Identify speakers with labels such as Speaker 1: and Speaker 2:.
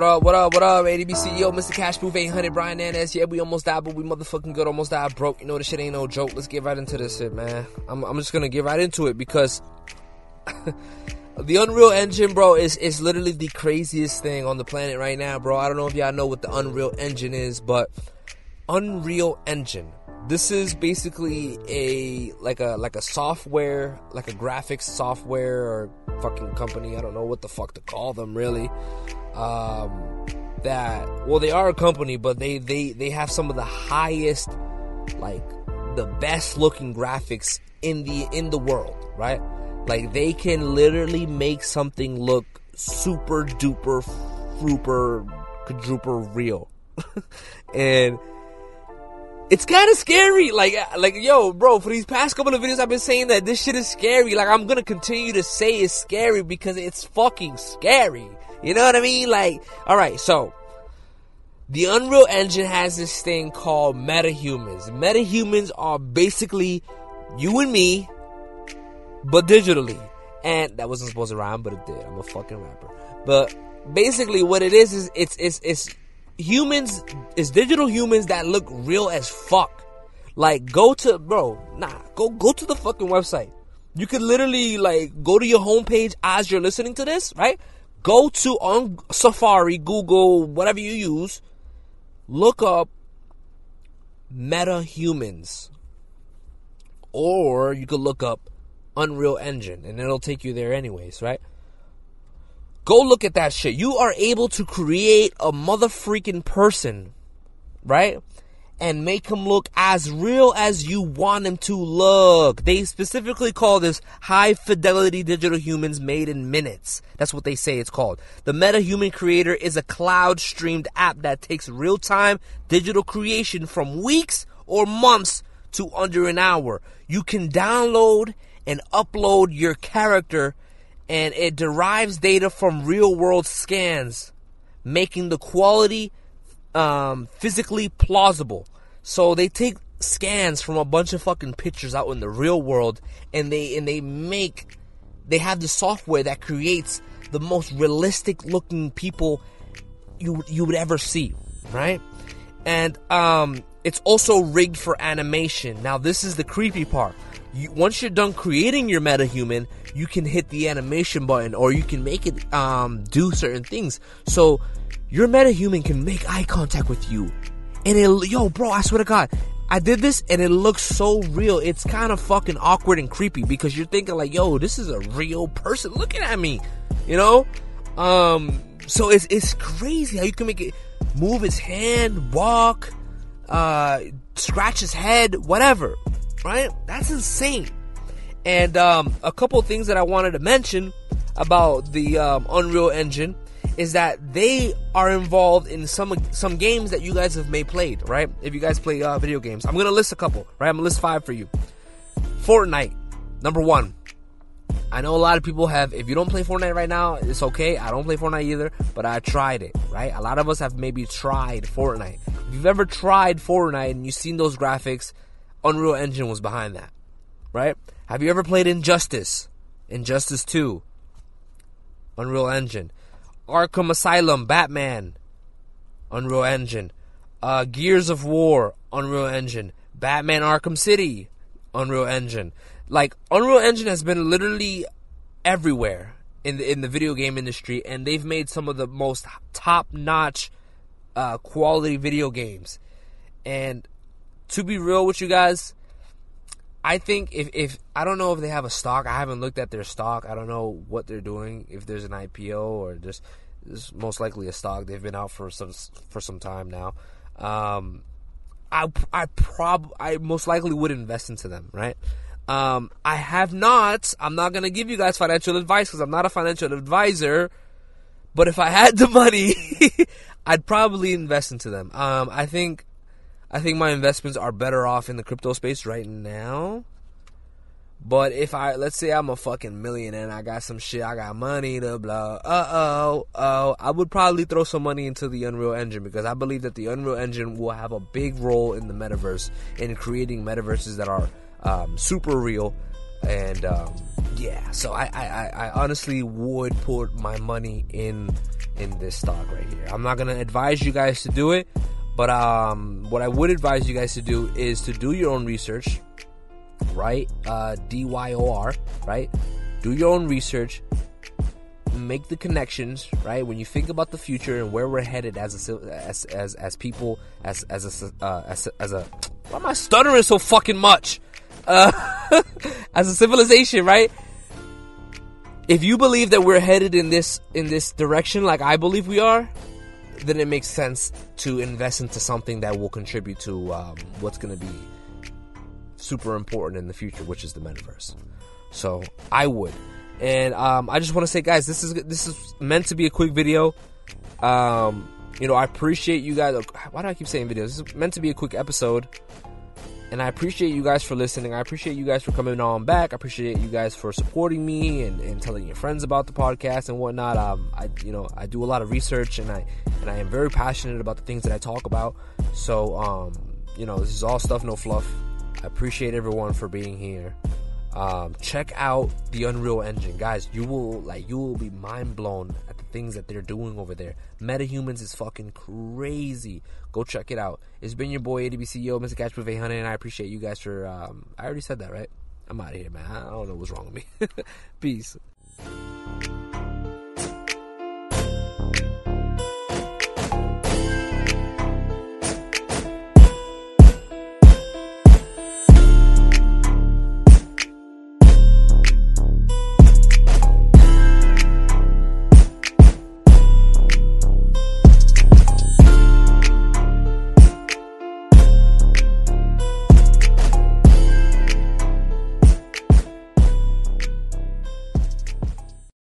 Speaker 1: What up, what up, what up, ADBC, yo, Mr. Cash Proof 800, Brian Nanez. Yeah, we almost died, but we motherfucking good, almost died broke. You know, this shit ain't no joke. Let's get right into this shit, man. I'm, I'm just gonna get right into it because the Unreal Engine, bro, is, is literally the craziest thing on the planet right now, bro. I don't know if y'all know what the Unreal Engine is, but Unreal Engine. This is basically a like a like a software, like a graphics software or fucking company. I don't know what the fuck to call them really um, that well they are a company but they they they have some of the highest like the best looking graphics in the in the world right like they can literally make something look super duper fruper quadruper real and it's kind of scary. Like, like, yo, bro, for these past couple of videos, I've been saying that this shit is scary. Like, I'm gonna continue to say it's scary because it's fucking scary. You know what I mean? Like, alright, so the Unreal Engine has this thing called metahumans. Metahumans are basically you and me, but digitally. And that wasn't supposed to rhyme, but it did. I'm a fucking rapper. But basically what it is is it's it's it's humans it's digital humans that look real as fuck. Like go to bro, nah, go go to the fucking website. You could literally like go to your homepage as you're listening to this, right? Go to on Safari, Google, whatever you use, look up MetaHumans. Or you could look up Unreal Engine and it'll take you there anyways, right? Go look at that shit. You are able to create a mother freaking person, right? And make him look as real as you want him to look. They specifically call this high fidelity digital humans made in minutes. That's what they say it's called. The MetaHuman Creator is a cloud streamed app that takes real time digital creation from weeks or months to under an hour. You can download and upload your character and it derives data from real world scans, making the quality um, physically plausible. So they take scans from a bunch of fucking pictures out in the real world, and they and they make they have the software that creates the most realistic looking people you you would ever see, right? And um, it's also rigged for animation. Now this is the creepy part. You, once you're done creating your metahuman, you can hit the animation button or you can make it um, do certain things. So your metahuman can make eye contact with you. And it, yo, bro, I swear to God, I did this and it looks so real. It's kind of fucking awkward and creepy because you're thinking like, yo, this is a real person looking at me, you know? Um, so it's it's crazy how you can make it move his hand, walk, uh, scratch his head, whatever, right? That's insane. And um, a couple things that I wanted to mention about the um, Unreal Engine is that they are involved in some some games that you guys have may played, right? If you guys play uh, video games, I'm gonna list a couple, right? I'm gonna list five for you. Fortnite, number one. I know a lot of people have. If you don't play Fortnite right now, it's okay. I don't play Fortnite either, but I tried it, right? A lot of us have maybe tried Fortnite. If you've ever tried Fortnite and you've seen those graphics, Unreal Engine was behind that, right? Have you ever played Injustice? Injustice 2, Unreal Engine. Arkham Asylum, Batman, Unreal Engine. Uh, Gears of War, Unreal Engine. Batman Arkham City, Unreal Engine. Like Unreal Engine has been literally everywhere in the in the video game industry, and they've made some of the most top notch uh, quality video games. And to be real with you guys, I think if, if I don't know if they have a stock, I haven't looked at their stock. I don't know what they're doing. If there's an IPO or just is most likely a stock. They've been out for some for some time now. Um, I I prob I most likely would invest into them, right? Um, I have not. I'm not gonna give you guys financial advice because I'm not a financial advisor. But if I had the money, I'd probably invest into them. Um, I think I think my investments are better off in the crypto space right now. But if I let's say I'm a fucking millionaire and I got some shit, I got money to blah. Uh oh, oh, I would probably throw some money into the Unreal Engine because I believe that the Unreal Engine will have a big role in the metaverse in creating metaverses that are um, super real. And um, yeah, so I, I, I honestly would put my money in in this stock right here. I'm not gonna advise you guys to do it, but um, what I would advise you guys to do is to do your own research, right? Uh, DYOR, right? Do your own research. Make the connections, right? When you think about the future and where we're headed as a as as, as people, as as a uh, as, as a why am I stuttering so fucking much? Uh, as a civilization, right? If you believe that we're headed in this in this direction, like I believe we are, then it makes sense to invest into something that will contribute to um, what's going to be super important in the future, which is the metaverse. So I would, and um, I just want to say, guys, this is this is meant to be a quick video. Um, you know, I appreciate you guys. Why do I keep saying videos? This is meant to be a quick episode. And I appreciate you guys for listening. I appreciate you guys for coming on back. I appreciate you guys for supporting me and, and telling your friends about the podcast and whatnot. Um, I, you know, I do a lot of research and I, and I am very passionate about the things that I talk about. So, um, you know, this is all stuff, no fluff. I appreciate everyone for being here. Um, check out the Unreal Engine, guys. You will like, you will be mind blown at the things that they're doing over there. MetaHumans is fucking crazy. Go check it out. It's been your boy ADB CEO, Mr. Catch with 800, and I appreciate you guys for. Um, I already said that, right? I'm out of here, man. I don't know what's wrong with me. Peace.